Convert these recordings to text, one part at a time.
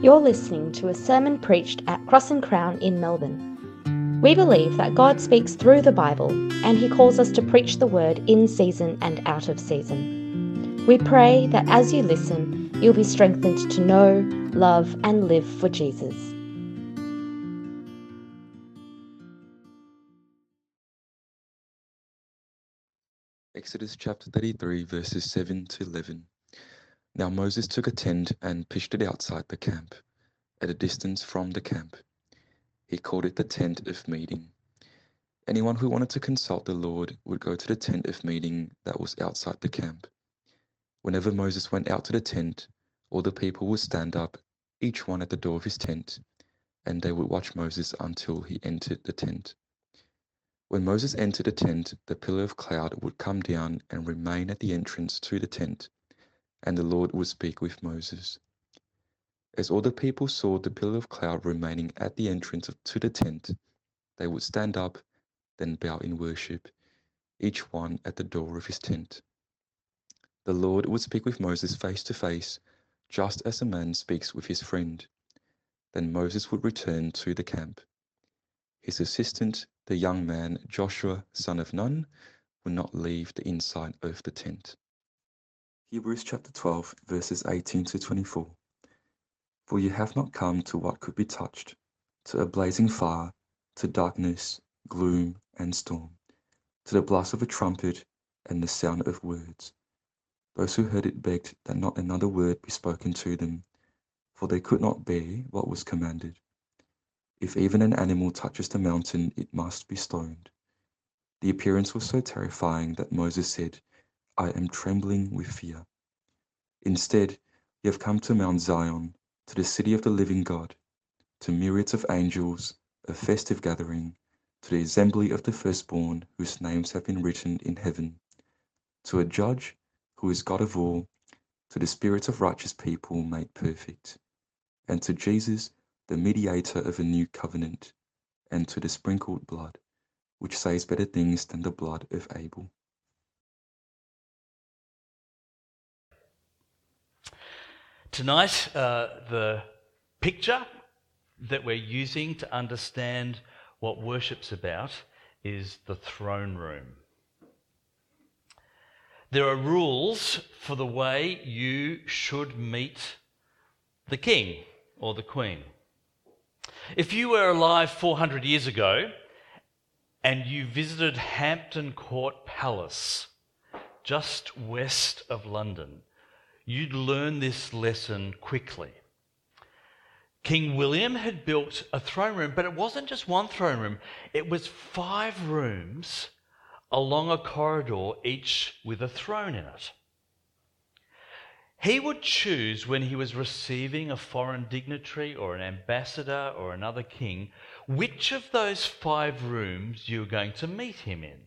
You're listening to a sermon preached at Cross and Crown in Melbourne. We believe that God speaks through the Bible and He calls us to preach the word in season and out of season. We pray that as you listen, you'll be strengthened to know, love, and live for Jesus. Exodus chapter 33, verses 7 to 11. Now Moses took a tent and pitched it outside the camp, at a distance from the camp. He called it the tent of meeting. Anyone who wanted to consult the Lord would go to the tent of meeting that was outside the camp. Whenever Moses went out to the tent, all the people would stand up, each one at the door of his tent, and they would watch Moses until he entered the tent. When Moses entered the tent, the pillar of cloud would come down and remain at the entrance to the tent and the Lord would speak with Moses. As all the people saw the pillar of cloud remaining at the entrance of, to the tent, they would stand up, then bow in worship, each one at the door of his tent. The Lord would speak with Moses face to face, just as a man speaks with his friend. Then Moses would return to the camp. His assistant, the young man Joshua, son of Nun, would not leave the inside of the tent. Hebrews chapter 12, verses 18 to 24. For you have not come to what could be touched, to a blazing fire, to darkness, gloom, and storm, to the blast of a trumpet and the sound of words. Those who heard it begged that not another word be spoken to them, for they could not bear what was commanded. If even an animal touches the mountain, it must be stoned. The appearance was so terrifying that Moses said, I am trembling with fear. Instead, you have come to Mount Zion, to the city of the living God, to myriads of angels, a festive gathering, to the assembly of the firstborn whose names have been written in heaven, to a judge who is God of all, to the spirits of righteous people made perfect, and to Jesus, the mediator of a new covenant, and to the sprinkled blood, which says better things than the blood of Abel. Tonight, uh, the picture that we're using to understand what worship's about is the throne room. There are rules for the way you should meet the king or the queen. If you were alive 400 years ago and you visited Hampton Court Palace, just west of London, you'd learn this lesson quickly. King William had built a throne room, but it wasn't just one throne room, it was five rooms along a corridor, each with a throne in it. He would choose when he was receiving a foreign dignitary or an ambassador or another king which of those five rooms you were going to meet him in.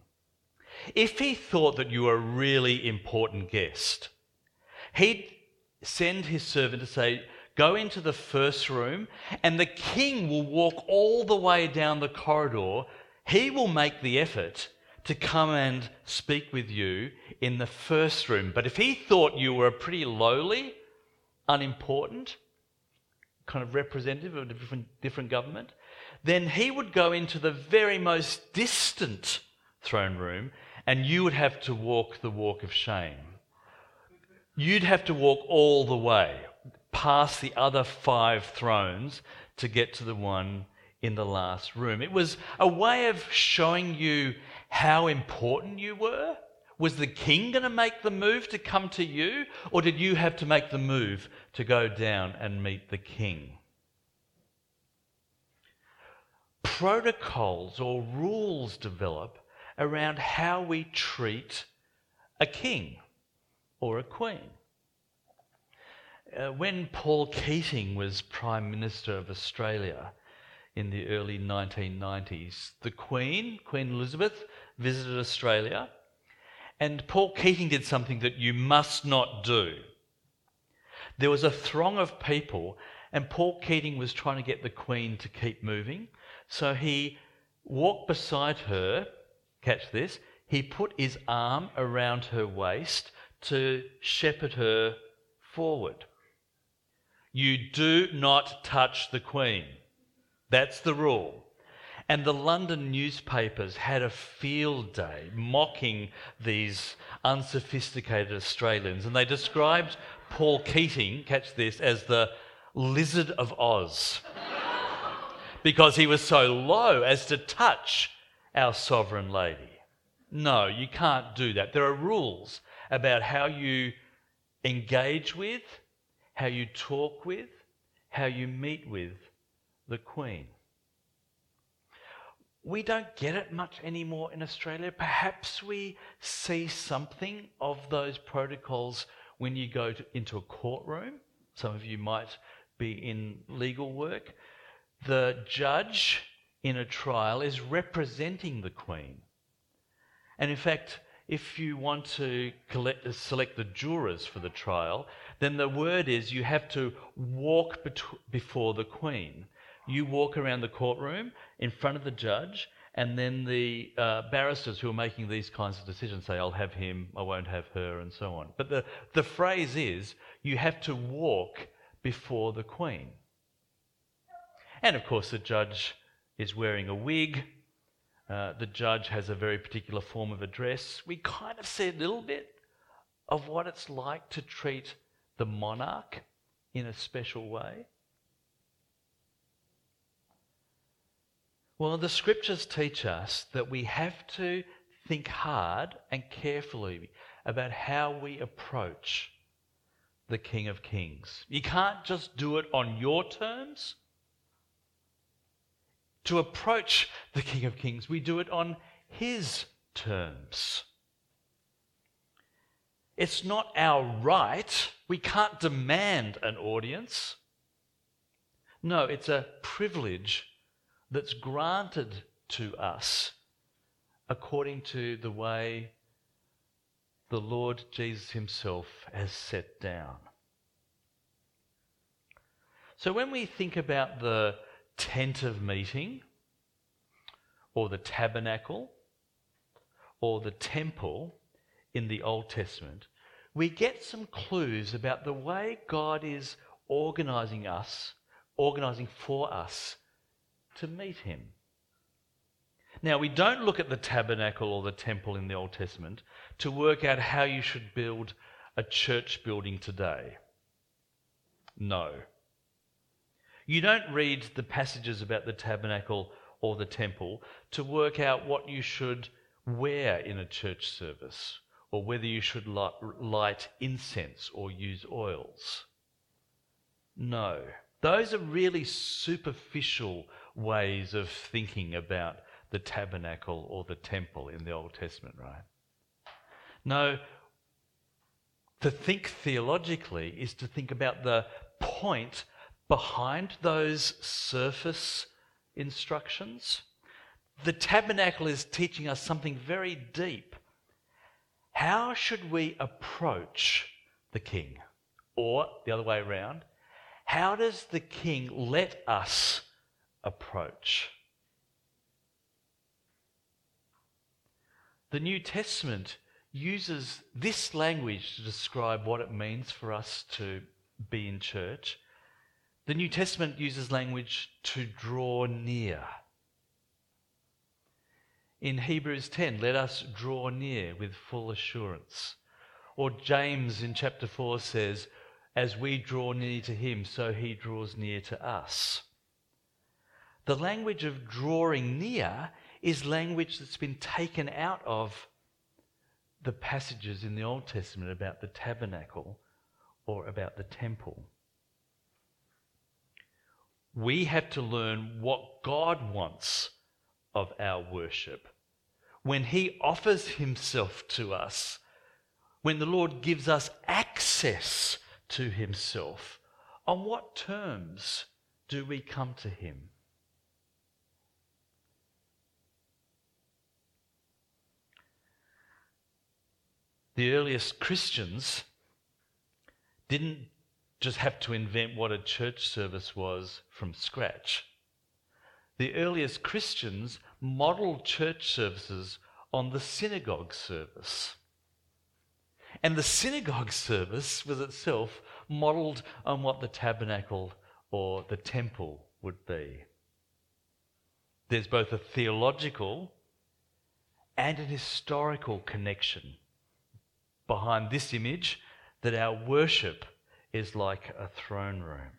If he thought that you were a really important guest, he'd send his servant to say, Go into the first room, and the king will walk all the way down the corridor. He will make the effort to come and speak with you in the first room. But if he thought you were a pretty lowly, unimportant, kind of representative of a different, different government, then he would go into the very most distant throne room and you would have to walk the walk of shame you'd have to walk all the way past the other five thrones to get to the one in the last room. It was a way of showing you how important you were. Was the king going to make the move to come to you, or did you have to make the move to go down and meet the king? Protocols or rules develop around how we treat a king or a queen. Uh, when Paul Keating was Prime Minister of Australia in the early 1990s, the Queen, Queen Elizabeth, visited Australia, and Paul Keating did something that you must not do. There was a throng of people, and Paul Keating was trying to get the Queen to keep moving, so he walked beside her, catch this, he put his arm around her waist to shepherd her forward. You do not touch the Queen. That's the rule. And the London newspapers had a field day mocking these unsophisticated Australians. And they described Paul Keating, catch this, as the Lizard of Oz. because he was so low as to touch our sovereign lady. No, you can't do that. There are rules about how you engage with, how you talk with, how you meet with the Queen. We don't get it much anymore in Australia. Perhaps we see something of those protocols when you go to, into a courtroom. Some of you might be in legal work. The judge in a trial is representing the Queen. And in fact, if you want to collect, select the jurors for the trial, then the word is you have to walk bet- before the Queen. You walk around the courtroom in front of the judge, and then the uh, barristers who are making these kinds of decisions say, I'll have him, I won't have her, and so on. But the, the phrase is, you have to walk before the Queen. And of course, the judge is wearing a wig. Uh, the judge has a very particular form of address. We kind of see a little bit of what it's like to treat the monarch in a special way. Well, the scriptures teach us that we have to think hard and carefully about how we approach the King of Kings. You can't just do it on your terms. To approach the King of Kings, we do it on his terms. It's not our right. We can't demand an audience. No, it's a privilege that's granted to us according to the way the Lord Jesus Himself has set down. So when we think about the tent of meeting, or the tabernacle, or the temple in the Old Testament, we get some clues about the way God is organizing us, organizing for us to meet him. Now, we don't look at the tabernacle or the temple in the Old Testament to work out how you should build a church building today. No. You don't read the passages about the tabernacle or the temple to work out what you should wear in a church service or whether you should light incense or use oils. No. Those are really superficial ways of thinking about the tabernacle or the temple in the Old Testament, right? No, to think theologically is to think about the point behind those surface instructions. The tabernacle is teaching us something very deep. How should we approach the king? Or the other way around, how does the king let us approach? The New Testament uses this language to describe what it means for us to be in church. The New Testament uses language to draw near. In Hebrews 10, let us draw near with full assurance. Or James in chapter 4 says, as we draw near to him, so he draws near to us. The language of drawing near is language that's been taken out of the passages in the Old Testament about the tabernacle or about the temple. We have to learn what God wants of our worship. When He offers Himself to us, when the Lord gives us access to Himself, on what terms do we come to Him? the earliest Christians didn't just have to invent what a church service was from scratch. The earliest Christians modeled church services on the synagogue service. And the synagogue service was itself modeled on what the tabernacle or the temple would be. There's both a theological and an historical connection behind this image that our worship is like a throne room.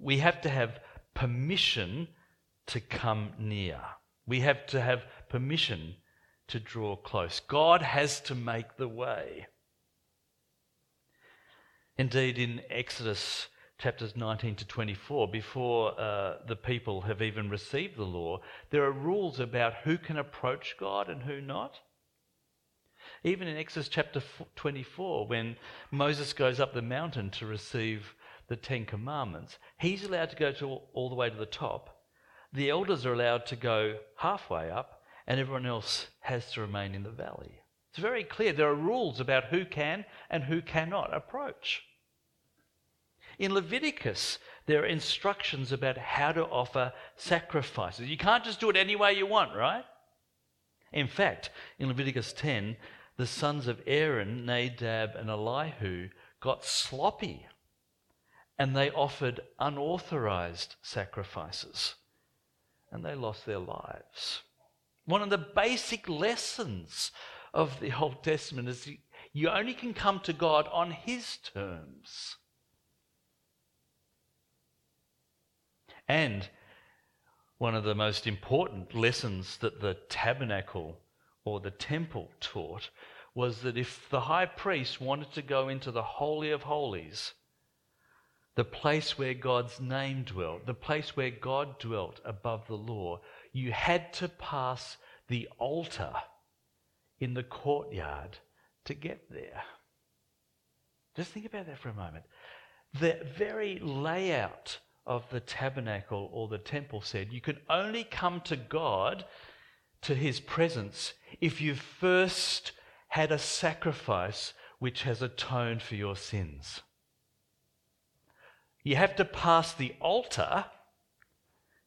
We have to have permission to come near. We have to have permission to draw close. God has to make the way. Indeed, in Exodus chapters 19 to 24, before uh, the people have even received the law, there are rules about who can approach God and who not. Even in Exodus chapter 24, when Moses goes up the mountain to receive the Ten Commandments, he's allowed to go to all, the way to the top. The elders are allowed to go halfway up, and everyone else has to remain in the valley. It's very clear. There are rules about who can and who cannot approach. In Leviticus, there are instructions about how to offer sacrifices. You can't just do it any way you want, right? In fact, in Leviticus 10, the sons of Aaron, Nadab and Abihu, got sloppy and they offered unauthorized sacrifices and they lost their lives. One of the basic lessons of the Old Testament is you only can come to God on His terms. And one of the most important lessons that the tabernacle or the temple taught was that if the high priest wanted to go into the Holy of Holies, the place where God's name dwelt, the place where God dwelt above the law, you had to pass the altar in the courtyard to get there. Just think about that for a moment. The very layout of the tabernacle or the temple said you can only come to God, to his presence, if you first had a sacrifice which has atoned for your sins. You have to pass the altar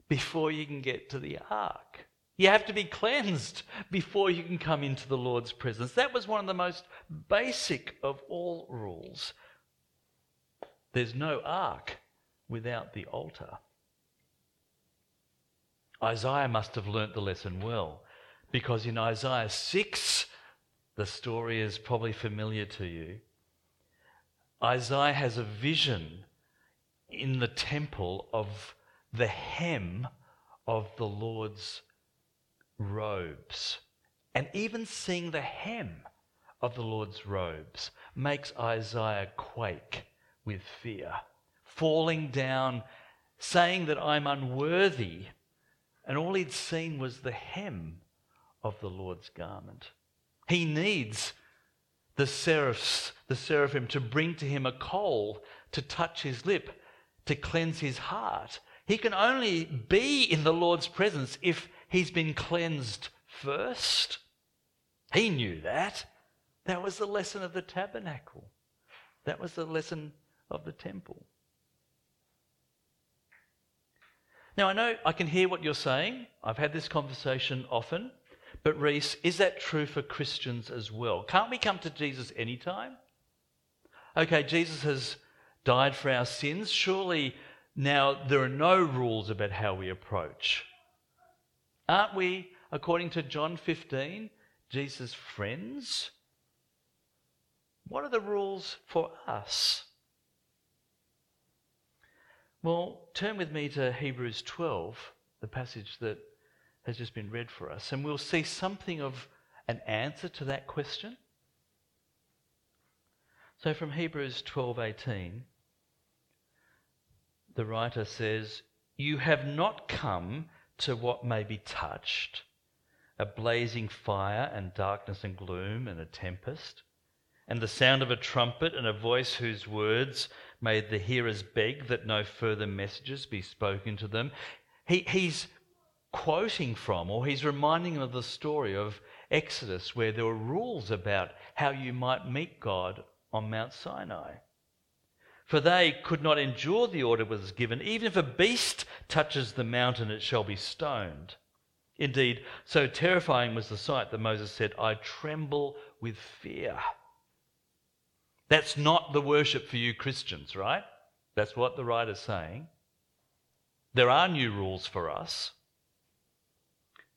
before you can get to the ark. You have to be cleansed before you can come into the Lord's presence. That was one of the most basic of all rules. There's no ark without the altar. Isaiah must have learnt the lesson well because in Isaiah 6, the story is probably familiar to you. Isaiah has a vision in the temple of the hem of the Lord's robes. And even seeing the hem of the Lord's robes makes Isaiah quake with fear falling down, saying that I'm unworthy. And all he'd seen was the hem of the Lord's garment. He needs the seraphs, the seraphim, to bring to him a coal to touch his lip, to cleanse his heart. He can only be in the Lord's presence if he's been cleansed first. He knew that. That was the lesson of the tabernacle. That was the lesson of the temple. Now, I know I can hear what you're saying. I've had this conversation often. But, Rhys, is that true for Christians as well? Can't we come to Jesus anytime? Okay, Jesus has died for our sins. Surely now there are no rules about how we approach. Aren't we, according to John 15, Jesus' friends? What are the rules for us? Well, turn with me to Hebrews 12, the passage that has just been read for us, and we'll see something of an answer to that question. So from Hebrews 12:18 the writer says, "You have not come to what may be touched, a blazing fire and darkness and gloom and a tempest, and the sound of a trumpet and a voice whose words made the hearers beg that no further messages be spoken to them. He, he's quoting from, or he's reminding them of the story of Exodus, where there were rules about how you might meet God on Mount Sinai. For they could not endure the order was given, even if a beast touches the mountain, it shall be stoned. Indeed, so terrifying was the sight that Moses said, I tremble with fear. That's not the worship for you Christians, right? That's what the writer's saying. There are new rules for us.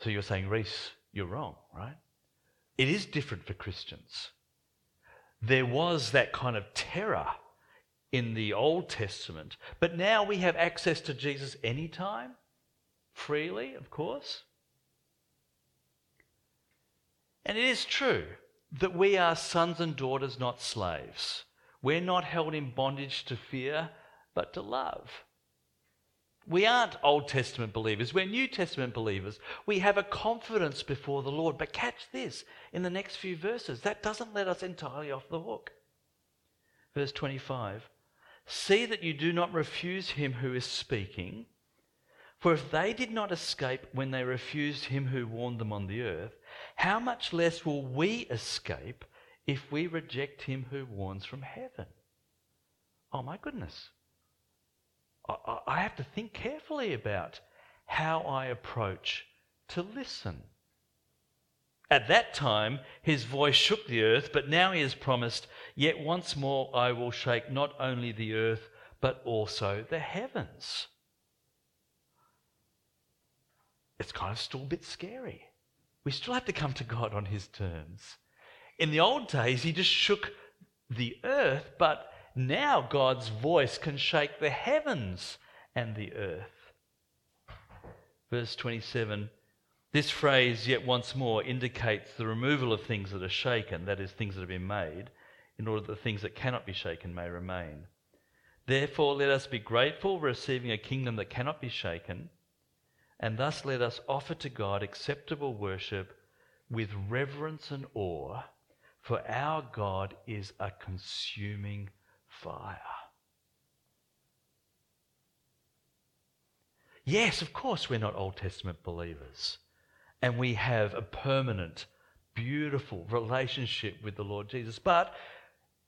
So you're saying, Rhys, you're wrong, right? It is different for Christians. There was that kind of terror in the Old Testament, but now we have access to Jesus anytime, freely, of course. And it is true that we are sons and daughters, not slaves. We're not held in bondage to fear, but to love. We aren't Old Testament believers, we're New Testament believers. We have a confidence before the Lord. But catch this in the next few verses, that doesn't let us entirely off the hook. Verse 25 See that you do not refuse him who is speaking. For if they did not escape when they refused him who warned them on the earth, how much less will we escape if we reject him who warns from heaven? Oh my goodness. I have to think carefully about how I approach to listen. At that time, his voice shook the earth, but now he has promised, Yet once more I will shake not only the earth, but also the heavens. It's kind of still a bit scary. We still have to come to God on his terms. In the old days, he just shook the earth, but now God's voice can shake the heavens and the earth. Verse 27 this phrase, yet once more, indicates the removal of things that are shaken, that is, things that have been made, in order that the things that cannot be shaken may remain. Therefore, let us be grateful, receiving a kingdom that cannot be shaken, and thus let us offer to God acceptable worship with reverence and awe, for our God is a consuming fire. Yes, of course, we're not Old Testament believers. And we have a permanent, beautiful relationship with the Lord Jesus. But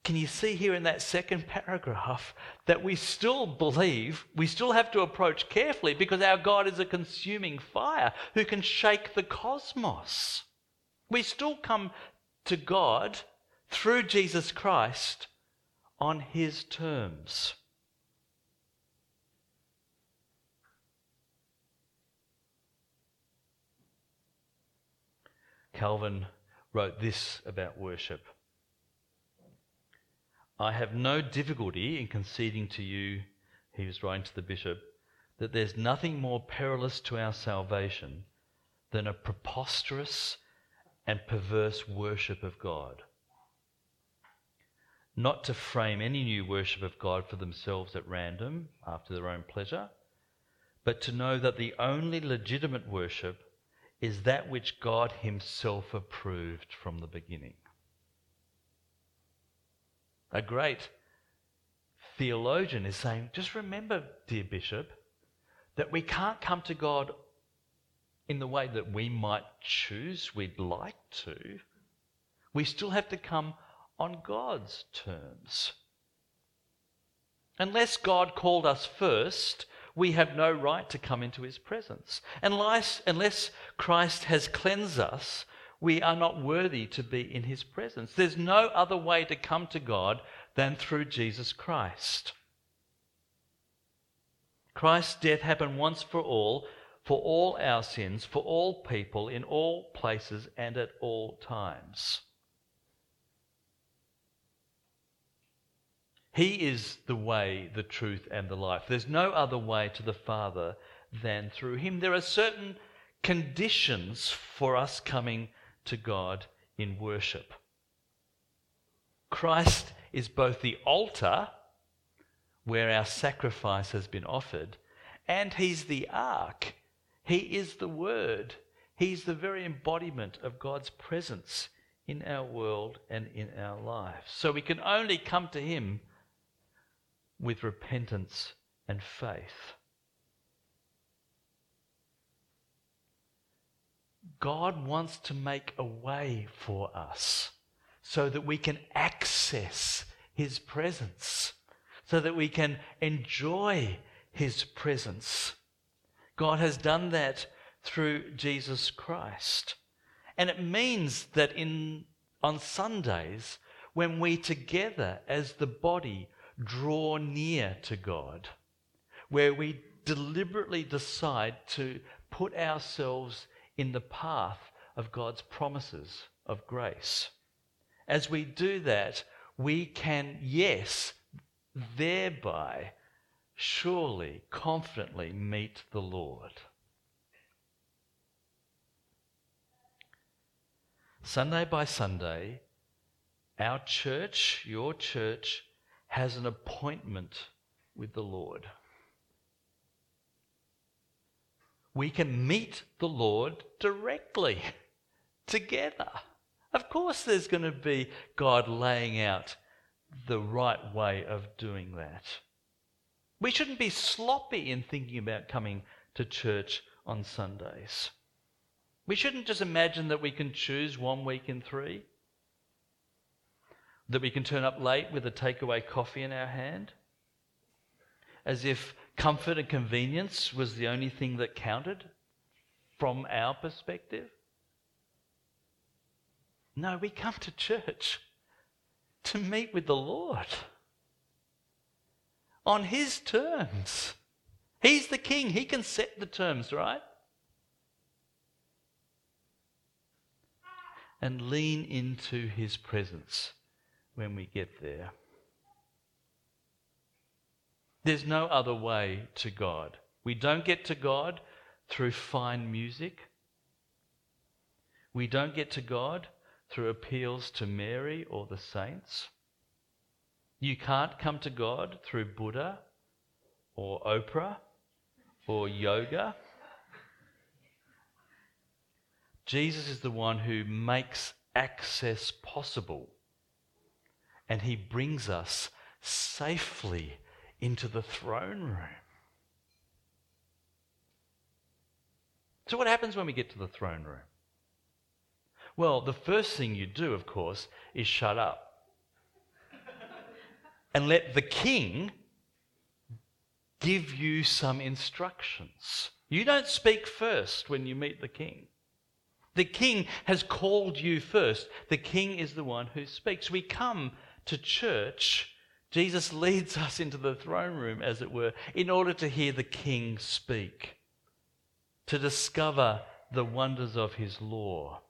can you see here in that second paragraph that we still believe, we still have to approach carefully because our God is a consuming fire who can shake the cosmos? We still come to God through Jesus Christ on his terms. Calvin wrote this about worship I have no difficulty in conceding to you, he was writing to the bishop, that there's nothing more perilous to our salvation than a preposterous and perverse worship of God not to frame any new worship of God for themselves at random after their own pleasure, but to know that the only legitimate worship is that which God Himself approved from the beginning. A great theologian is saying, just remember, dear Bishop, that we can't come to God in the way that we might choose, we'd like to. We still have to come on God's terms. Unless God called us first, we have no right to come into his presence. Unless, unless Christ has cleansed us, we are not worthy to be in his presence. There's no other way to come to God than through Jesus Christ. Christ's death happened once for all, for all our sins, for all people, in all places, and at all times. He is the way, the truth, and the life. There's no other way to the Father than through Him. There are certain conditions for us coming to God in worship. Christ is both the altar where our sacrifice has been offered, and He's the ark. He is the Word. He's the very embodiment of God's presence in our world and in our lives. So we can only come to Him with repentance and faith. God wants to make a way for us so that we can access His presence, so that we can enjoy His presence. God has done that through Jesus Christ. And it means that in, on Sundays, when we together as the body draw near to God, where we deliberately decide to put ourselves in the path of God's promises of grace. As we do that, we can, yes, thereby surely, confidently meet the Lord. Sunday by Sunday, our church, your church, has an appointment with the Lord. We can meet the Lord directly, together. Of course, there's going to be God laying out the right way of doing that. We shouldn't be sloppy in thinking about coming to church on Sundays. We shouldn't just imagine that we can choose one week in three, that we can turn up late with a takeaway coffee in our hand, as if comfort and convenience was the only thing that counted from our perspective. No, we come to church to meet with the Lord on His terms. He's the king, He can set the terms, right? and lean into his presence when we get there. There's no other way to God. We don't get to God through fine music. We don't get to God through appeals to Mary or the saints. You can't come to God through Buddha or Oprah or yoga. Jesus is the one who makes access possible. And he brings us safely into the throne room. So, what happens when we get to the throne room? Well, the first thing you do, of course, is shut up and let the king give you some instructions. You don't speak first when you meet the king. The king has called you first. The king is the one who speaks. We come to church. Jesus leads us into the throne room, as it were, in order to hear the king speak, to discover the wonders of his law,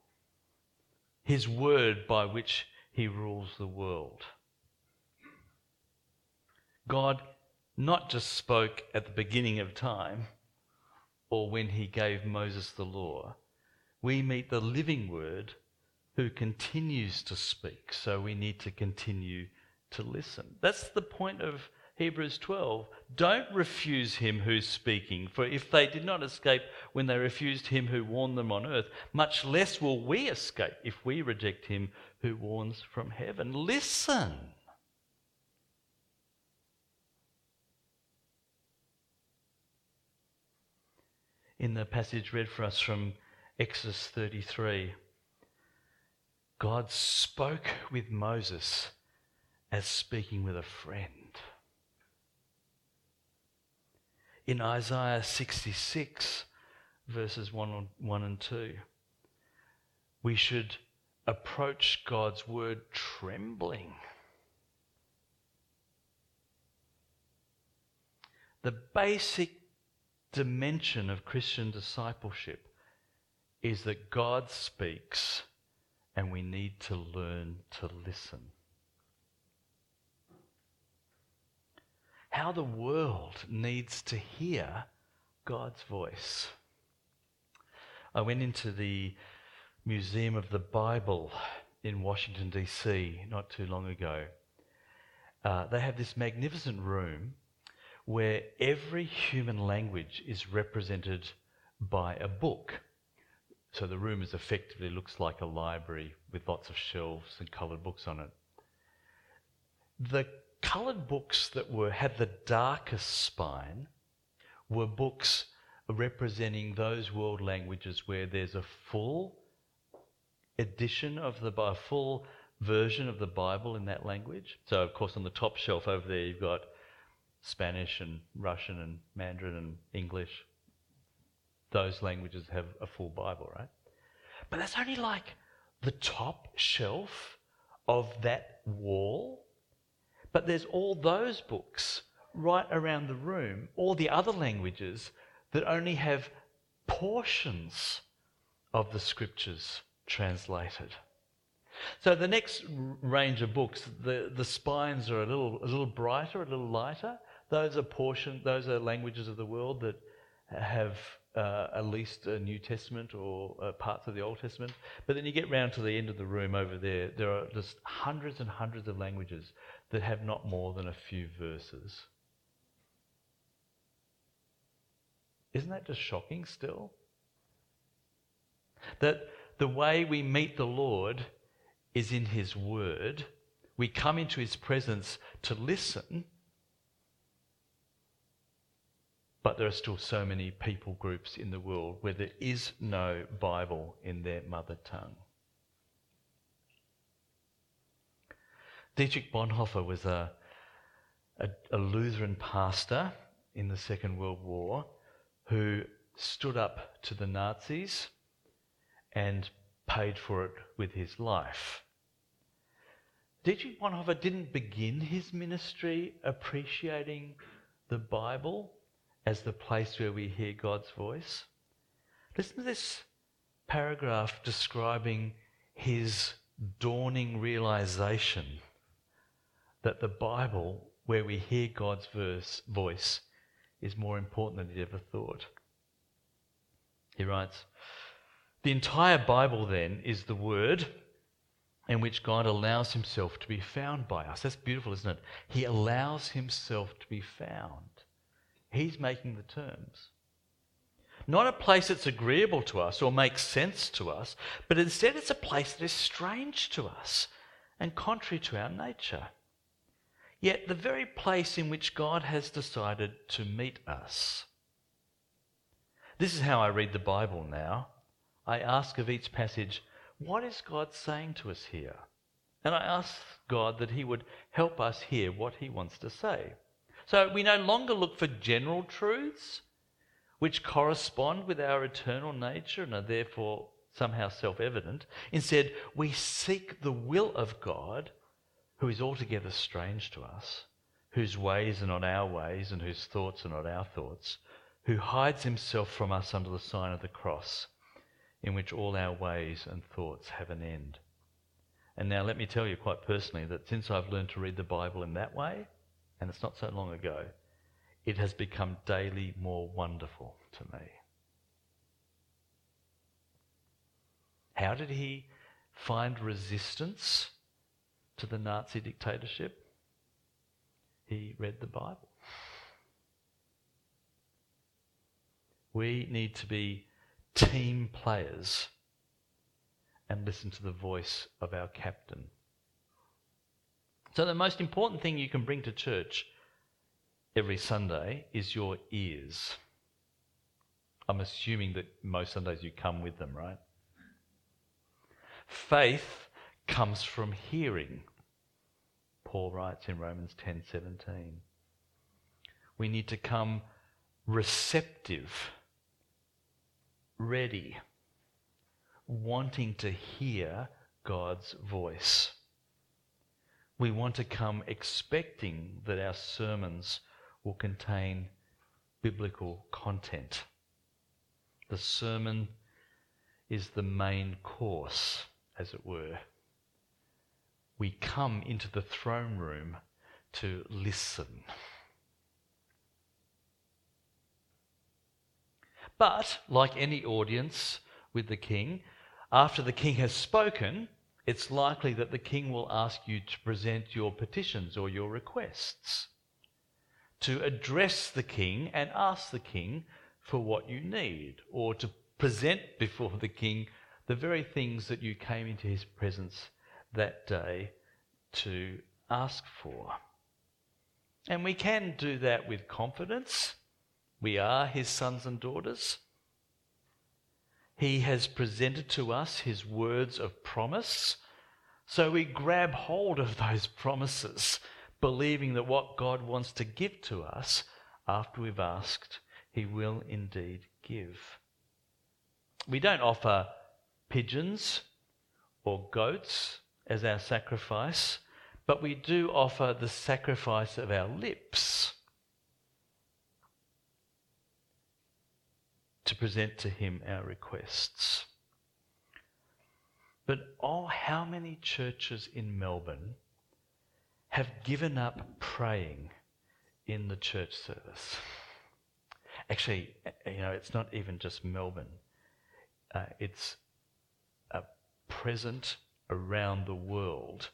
his word by which he rules the world. God not just spoke at the beginning of time or when he gave Moses the law we meet the living word who continues to speak. So we need to continue to listen. That's the point of Hebrews 12. Don't refuse him who's speaking, for if they did not escape when they refused him who warned them on earth, much less will we escape if we reject him who warns from heaven. Listen. In the passage read for us from Exodus 33. God spoke with Moses as speaking with a friend. In Isaiah 66, verses 1, 1 and 2, we should approach God's word trembling. The basic dimension of Christian discipleship is that God speaks and we need to learn to listen. How the world needs to hear God's voice. I went into the Museum of the Bible in Washington, D.C., not too long ago. Uh, they have this magnificent room where every human language is represented by a book. So the room is effectively looks like a library with lots of shelves and coloured books on it. The coloured books that were had the darkest spine were books representing those world languages where there's a full edition of the a full version of the Bible in that language. So, of course, on the top shelf over there, you've got Spanish and Russian and Mandarin and English. Those languages have a full Bible, right? But that's only like the top shelf of that wall. But there's all those books right around the room, all the other languages that only have portions of the scriptures translated. So the next range of books, the, the spines are a little, a little brighter, a little lighter. Those are portion, those are languages of the world that have uh, at least a New Testament or uh, parts of the Old Testament. But then you get round to the end of the room over there, there are just hundreds and hundreds of languages that have not more than a few verses. Isn't that just shocking still? That the way we meet the Lord is in His Word. We come into His presence to listen, but there are still so many people groups in the world where there is no Bible in their mother tongue. Dietrich Bonhoeffer was a, a, a Lutheran pastor in the Second World War who stood up to the Nazis and paid for it with his life. Dietrich Bonhoeffer didn't begin his ministry appreciating the Bible as the place where we hear God's voice. Listen to this paragraph describing his dawning realization that the Bible, where we hear God's verse, voice, is more important than he ever thought. He writes The entire Bible, then, is the Word in which God allows himself to be found by us. That's beautiful, isn't it? He allows himself to be found. He's making the terms. Not a place that's agreeable to us or makes sense to us, but instead it's a place that is strange to us and contrary to our nature. Yet the very place in which God has decided to meet us. This is how I read the Bible now. I ask of each passage, what is God saying to us here? And I ask God that He would help us hear what He wants to say. So we no longer look for general truths which correspond with our eternal nature and are therefore somehow self evident. Instead, we seek the will of God who is altogether strange to us, whose ways are not our ways and whose thoughts are not our thoughts, who hides himself from us under the sign of the cross, in which all our ways and thoughts have an end. And now let me tell you quite personally that since I've learned to read the Bible in that way, and it's not so long ago, it has become daily more wonderful to me. How did he find resistance to the Nazi dictatorship, he read the Bible. We need to be team players and listen to the voice of our captain. So, the most important thing you can bring to church every Sunday is your ears. I'm assuming that most Sundays you come with them, right? Faith comes from hearing. Paul writes in Romans 10:17. We need to come receptive, ready, wanting to hear God's voice. We want to come expecting that our sermons will contain biblical content. The sermon is the main course, as it were we come into the throne room to listen. But, like any audience with the king, after the king has spoken, it's likely that the king will ask you to present your petitions or your requests, to address the king and ask the king for what you need, or to present before the king the very things that you came into his presence that day to ask for. And we can do that with confidence. We are his sons and daughters. He has presented to us his words of promise. So we grab hold of those promises, believing that what God wants to give to us after we've asked, he will indeed give. We don't offer pigeons or goats as our sacrifice, but we do offer the sacrifice of our lips to present to Him our requests. But oh, how many churches in Melbourne have given up praying in the church service? Actually, you know, it's not even just Melbourne, uh, it's present around the world.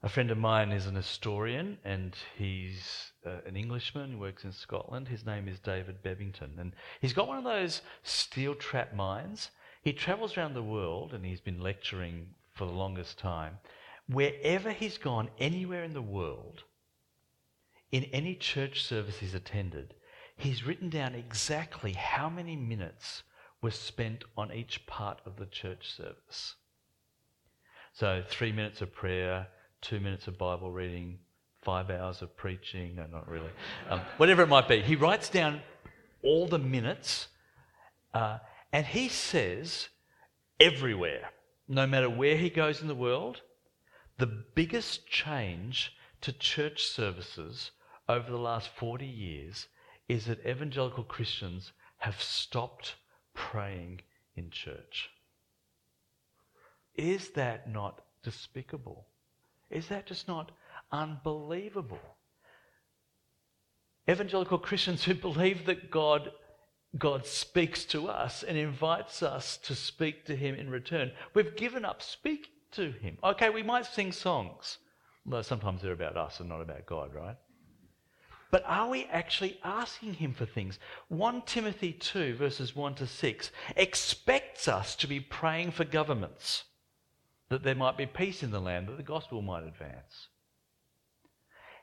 A friend of mine is an historian and he's uh, an Englishman who works in Scotland. His name is David Bebbington. And he's got one of those steel trap minds. He travels around the world and he's been lecturing for the longest time. Wherever he's gone, anywhere in the world, in any church service he's attended, he's written down exactly how many minutes were spent on each part of the church service. So, three minutes of prayer, two minutes of Bible reading, five hours of preaching, no, not really, um, whatever it might be. He writes down all the minutes uh, and he says everywhere, no matter where he goes in the world, the biggest change to church services over the last 40 years is that evangelical Christians have stopped praying in church. Is that not despicable? Is that just not unbelievable? Evangelical Christians who believe that God, God speaks to us and invites us to speak to Him in return. We've given up speaking to Him. Okay, we might sing songs, though sometimes they're about us and not about God, right? But are we actually asking Him for things? 1 Timothy 2, verses 1 to 6, expects us to be praying for governments that there might be peace in the land, that the gospel might advance.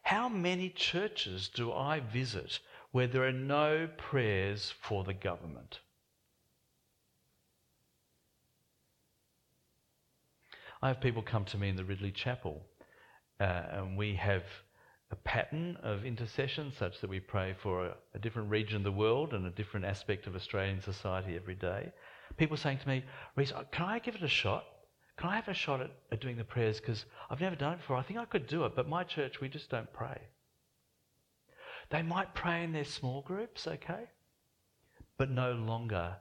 How many churches do I visit where there are no prayers for the government? I have people come to me in the Ridley Chapel, uh, and we have a pattern of intercession such that we pray for a, a, different region of the world and a different aspect of Australian society every day. People saying to me, Rhys, can I give it a shot? Can I have a shot at, at doing the prayers? Because I've never done it before. I think I could do it, but my church, we just don't pray. They might pray in their small groups, okay? But no longer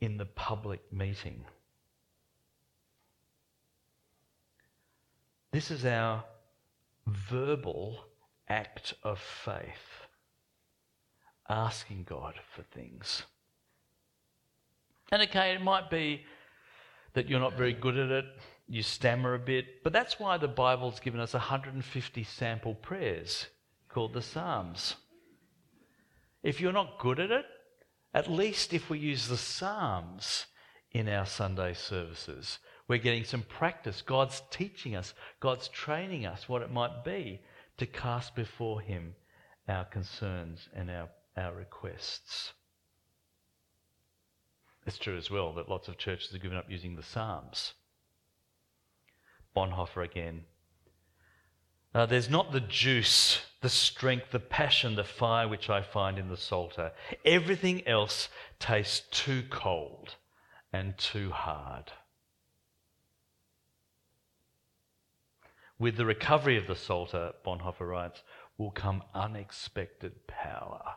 in the public meeting. This is our verbal act of faith, asking God for things. And okay, it might be that you're not very good at it, you stammer a bit, but that's why the Bible's given us 150 sample prayers called the Psalms. If you're not good at it, at least if we use the Psalms in our Sunday services, we're getting some practice. God's teaching us, God's training us what it might be to cast before Him our concerns and our, our requests. It's true as well that lots of churches have given up using the Psalms. Bonhoeffer again. There's not the juice, the strength, the passion, the fire which I find in the Psalter. Everything else tastes too cold and too hard. With the recovery of the Psalter, Bonhoeffer writes, will come unexpected power.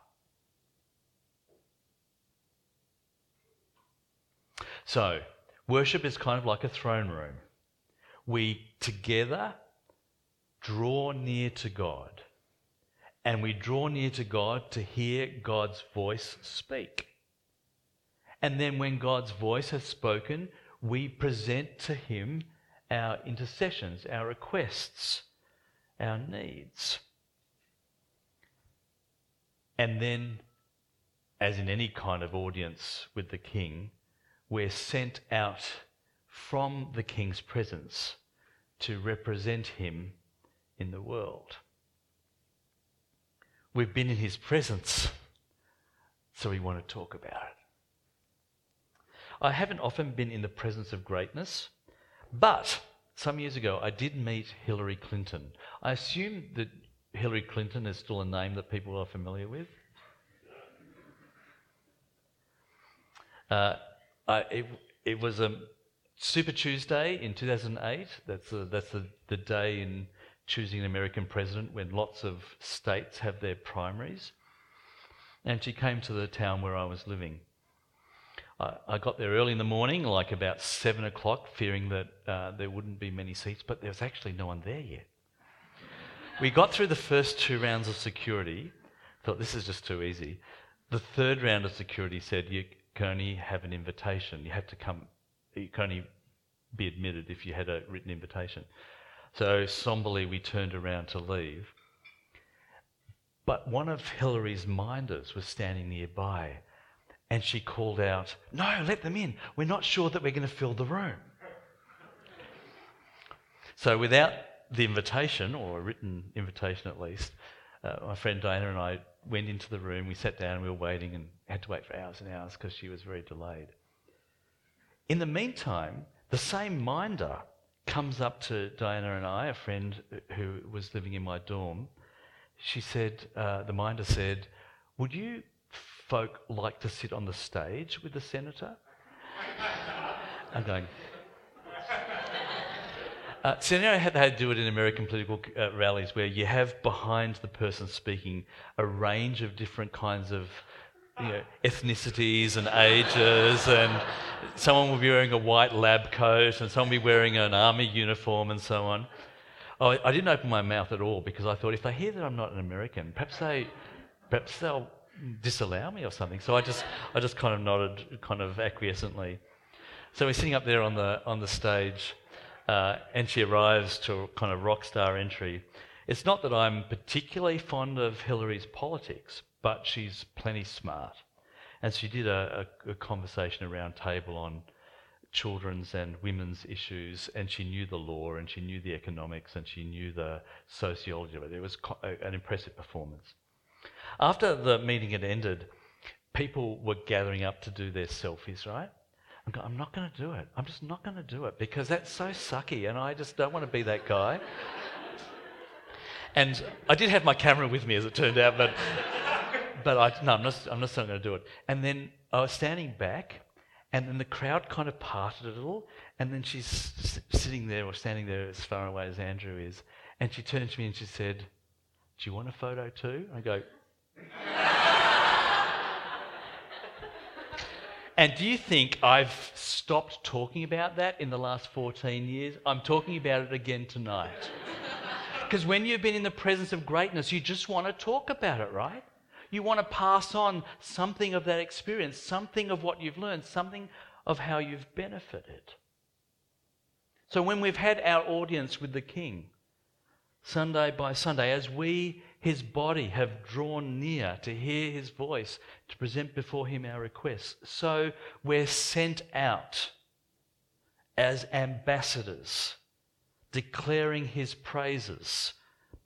So, worship is kind of like a throne room. We together draw near to God, and we draw near to God to hear God's voice speak. And then, when God's voice has spoken, we present to Him our intercessions, our requests, our needs. And then, as in any kind of audience with the King, we're sent out from the king's presence to represent him in the world. We've been in his presence, so we want to talk about it. I haven't often been in the presence of greatness, but some years ago I did meet Hillary Clinton. I assume that Hillary Clinton is still a name that people are familiar with. Uh, I, it, it, was a Super Tuesday in 2008. That's, a, that's the, the day in choosing an American president when lots of states have their primaries. And she came to the town where I was living. I, I got there early in the morning, like about seven o'clock, fearing that uh, there wouldn't be many seats, but there was actually no one there yet. We got through the first two rounds of security, thought this is just too easy. The third round of security said you can only have an invitation. You have to come, you can only be admitted if you had a written invitation. So somberly we turned around to leave. But one of Hillary's minders was standing nearby and she called out, No, let them in. We're not sure that we're going to fill the room. So, without the invitation, or a written invitation at least, uh, my friend Diana and I went into the room. We sat down, we were waiting, and had to wait for hours and hours because she was very delayed. In the meantime, the same minder comes up to Diana and I, a friend who was living in my dorm. She said, uh, the minder said, Would you folk like to sit on the stage with the senator? I'm going. Uh, so you know how they do it in American political uh, rallies, where you have behind the person speaking a range of different kinds of you know, ethnicities and ages, and someone will be wearing a white lab coat, and someone will be wearing an army uniform, and so on. Oh, I didn't open my mouth at all because I thought if they hear that I'm not an American, perhaps they, perhaps they'll disallow me or something. So I just, I just kind of nodded, kind of acquiescently. So we're sitting up there on the on the stage, uh, and she arrives to kind of rock star entry. It's not that I'm particularly fond of Hillary's politics, but she's plenty smart, and she did a, a, a conversation around table on children's and women's issues, and she knew the law, and she knew the economics, and she knew the sociology of it. It was an impressive performance. After the meeting had ended, people were gathering up to do their selfies, right? I'm not going to do it. I'm just not going to do it because that's so sucky and I just don't want to be that guy. and I did have my camera with me as it turned out, but, but I, no, I'm not, I'm not going to do it. And then I was standing back and then the crowd kind of parted a little and then she's s- sitting there or standing there as far away as Andrew is. And she turned to me and she said, Do you want a photo too? I go, and do you think I've stopped talking about that in the last 14 years? I'm talking about it again tonight. Because when you've been in the presence of greatness, you just want to talk about it, right? You want to pass on something of that experience, something of what you've learned, something of how you've benefited. So when we've had our audience with the King, Sunday by Sunday, as we his body have drawn near to hear his voice, to present before him our requests. So we're sent out as ambassadors, declaring his praises,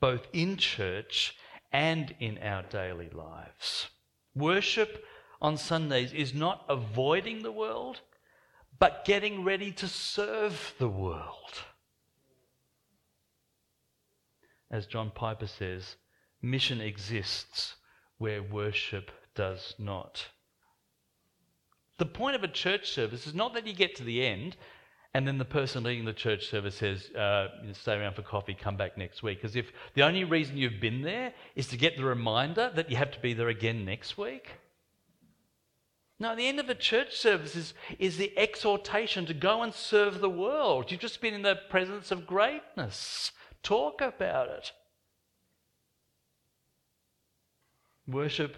both in church and in our daily lives. Worship on Sundays is not avoiding the world, but getting ready to serve the world. As John Piper says, mission exists where worship does not. The point of a church service is not that you get to the end and then the person leading the church service says, uh, stay around for coffee, come back next week. Because if the only reason you've been there is to get the reminder that you have to be there again next week. No, the end of a church service is, is the exhortation to go and serve the world. You've just been in the presence of greatness. Talk about it. Worship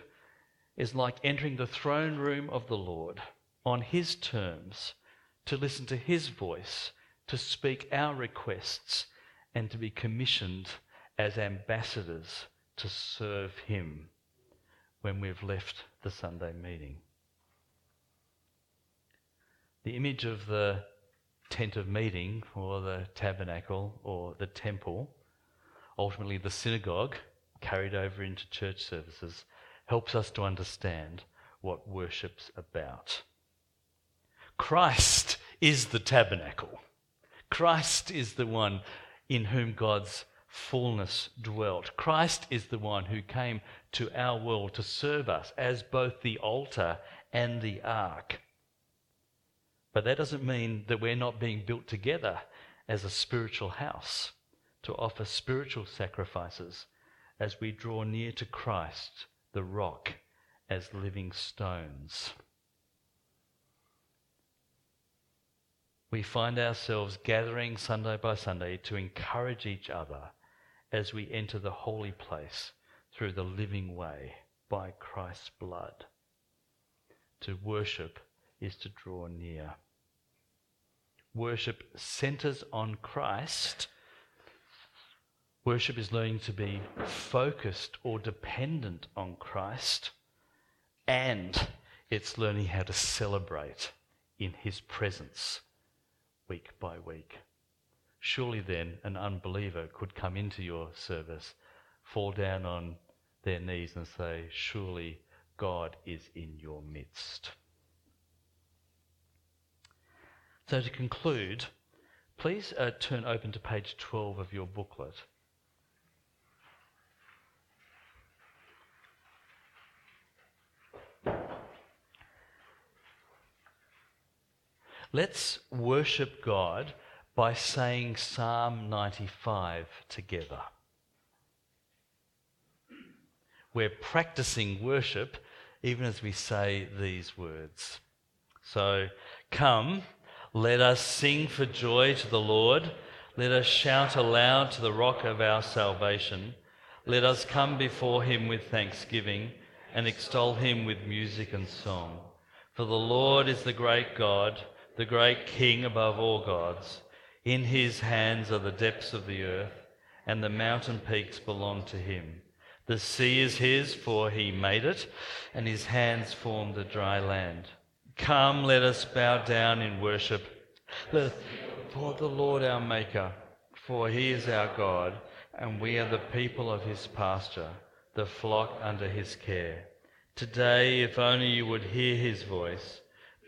is like entering the throne room of the Lord on His terms, to listen to His voice, to speak our requests, and to be commissioned as ambassadors to serve Him when we've left the Sunday meeting. The image of the tent of meeting or the tabernacle or the temple, ultimately the synagogue, carried over into church services, helps us to understand what worship's about. Christ is the tabernacle. Christ is the one in whom God's fullness dwelt. Christ is the one who came to our world to serve us as both the altar and the ark. But that doesn't mean that we're not being built together as a spiritual house to offer spiritual sacrifices as we draw near to Christ, the rock, as living stones. We find ourselves gathering Sunday by Sunday to encourage each other as we enter the holy place through the living way by Christ's blood. To worship is to draw near. Worship centers on Christ. Worship is learning to be focused or dependent on Christ, and it's learning how to celebrate in His presence week by week. Surely then, an unbeliever could come into your service, fall down on their knees, and say, Surely God is in your midst. So, to conclude, please uh, turn open to page 12 of your booklet. Let's worship God by saying Psalm 95 together. We're practicing worship even as we say these words. So, come, let us sing for joy to the Lord. Let us shout aloud to the rock of our salvation. Let us come before him with thanksgiving and extol him with music and song. For the Lord is the great God, the great King above all gods. In his hands are the depths of the earth, and the mountain peaks belong to him. The sea is his, for he made it, and his hands formed the dry land. Come, let us bow down in worship for the Lord our Maker, for he is our God, and we are the people of his pasture, the flock under his care. Today, if only you would hear his voice,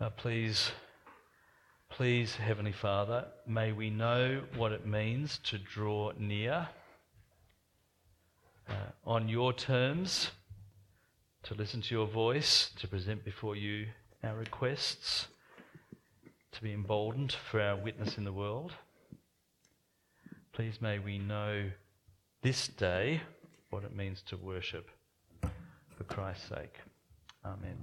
Uh, please, please, Heavenly Father, may we know what it means to draw near uh, on your terms to listen to your voice, to present before you our requests, to be emboldened for our witness in the world. Please may we know this day what it means to worship for Christ's sake. Amen.